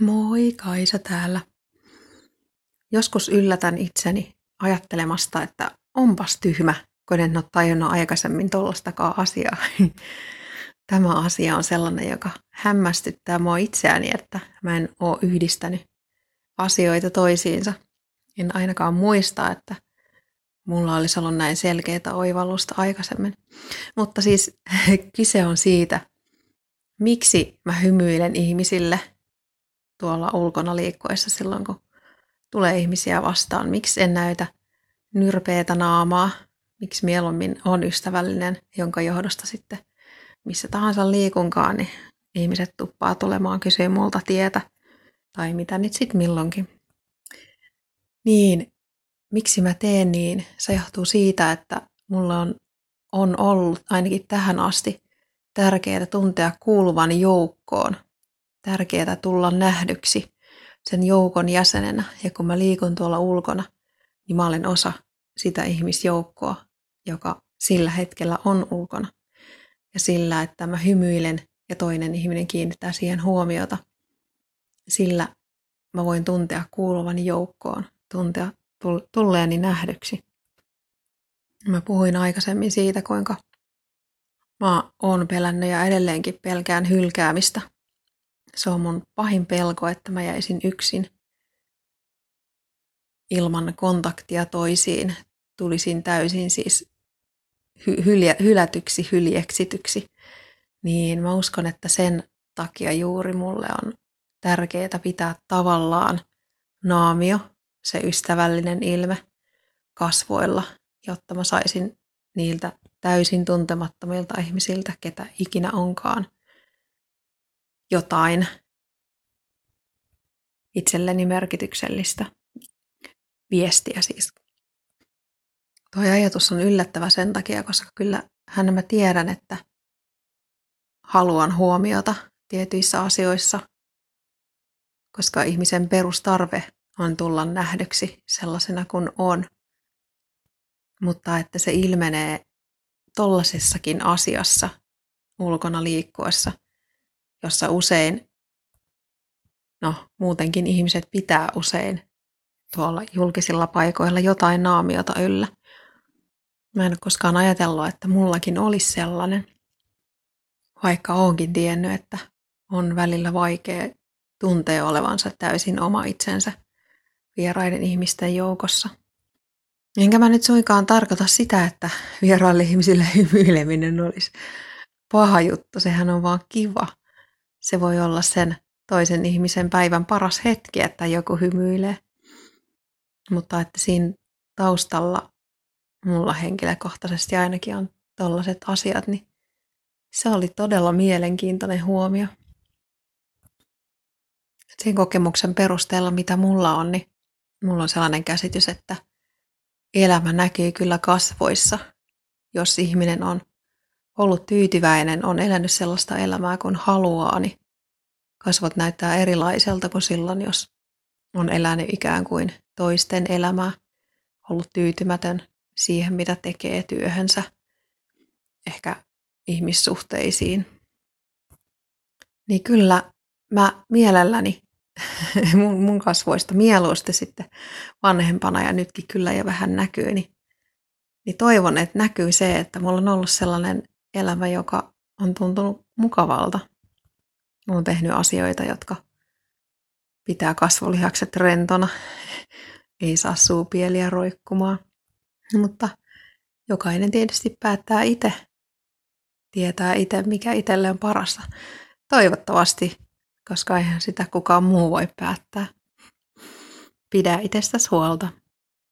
Moi, Kaisa täällä. Joskus yllätän itseni ajattelemasta, että onpas tyhmä, kun en ole tajunnut aikaisemmin tuollaistakaan asiaa. Tämä asia on sellainen, joka hämmästyttää mua itseäni, että mä en ole yhdistänyt asioita toisiinsa. En ainakaan muista, että mulla olisi ollut näin selkeää oivallusta aikaisemmin. Mutta siis kyse on siitä, miksi mä hymyilen ihmisille – tuolla ulkona liikkuessa silloin, kun tulee ihmisiä vastaan. Miksi en näytä nyrpeätä naamaa? Miksi mieluummin on ystävällinen, jonka johdosta sitten missä tahansa liikunkaan, niin ihmiset tuppaa tulemaan kysyä multa tietä tai mitä nyt sitten milloinkin. Niin, miksi mä teen niin? Se johtuu siitä, että mulla on, on ollut ainakin tähän asti tärkeää tuntea kuuluvan joukkoon – tärkeää tulla nähdyksi sen joukon jäsenenä. Ja kun mä liikun tuolla ulkona, niin mä olen osa sitä ihmisjoukkoa, joka sillä hetkellä on ulkona. Ja sillä, että mä hymyilen ja toinen ihminen kiinnittää siihen huomiota, sillä mä voin tuntea kuuluvani joukkoon, tuntea tulleeni nähdyksi. Mä puhuin aikaisemmin siitä, kuinka mä oon pelännyt ja edelleenkin pelkään hylkäämistä – se on mun pahin pelko, että mä jäisin yksin ilman kontaktia toisiin. Tulisin täysin siis hy- hyljä- hylätyksi, hyljeksityksi. Niin mä uskon, että sen takia juuri mulle on tärkeää pitää tavallaan naamio, se ystävällinen ilme kasvoilla, jotta mä saisin niiltä täysin tuntemattomilta ihmisiltä, ketä ikinä onkaan – jotain itselleni merkityksellistä viestiä siis. Tuo ajatus on yllättävä sen takia, koska kyllä hän mä tiedän, että haluan huomiota tietyissä asioissa, koska ihmisen perustarve on tulla nähdyksi sellaisena kuin on. Mutta että se ilmenee tollasessakin asiassa ulkona liikkuessa – jossa usein, no muutenkin ihmiset pitää usein tuolla julkisilla paikoilla jotain naamiota yllä. Mä en ole koskaan ajatellut, että mullakin olisi sellainen, vaikka onkin tiennyt, että on välillä vaikea tuntea olevansa täysin oma itsensä vieraiden ihmisten joukossa. Enkä mä nyt suinkaan tarkoita sitä, että vieraille ihmisille hymyileminen olisi paha juttu. Sehän on vaan kiva se voi olla sen toisen ihmisen päivän paras hetki, että joku hymyilee. Mutta että siinä taustalla mulla henkilökohtaisesti ainakin on tällaiset asiat, niin se oli todella mielenkiintoinen huomio. Sen kokemuksen perusteella, mitä mulla on, niin mulla on sellainen käsitys, että elämä näkyy kyllä kasvoissa, jos ihminen on ollut tyytyväinen, on elänyt sellaista elämää kuin haluaa, niin kasvot näyttää erilaiselta kuin silloin, jos on elänyt ikään kuin toisten elämää, ollut tyytymätön siihen, mitä tekee työhönsä, ehkä ihmissuhteisiin. Niin kyllä mä mielelläni mun, mun kasvoista mieluusti sitten vanhempana ja nytkin kyllä jo vähän näkyy, niin, niin toivon, että näkyy se, että mulla on ollut sellainen elämä, joka on tuntunut mukavalta. Olen tehnyt asioita, jotka pitää kasvolihakset rentona. Ei saa suupieliä roikkumaan. Mutta jokainen tietysti päättää itse. Tietää itse, mikä itselle on parasta. Toivottavasti, koska eihän sitä kukaan muu voi päättää. Pidä itsestäsi huolta.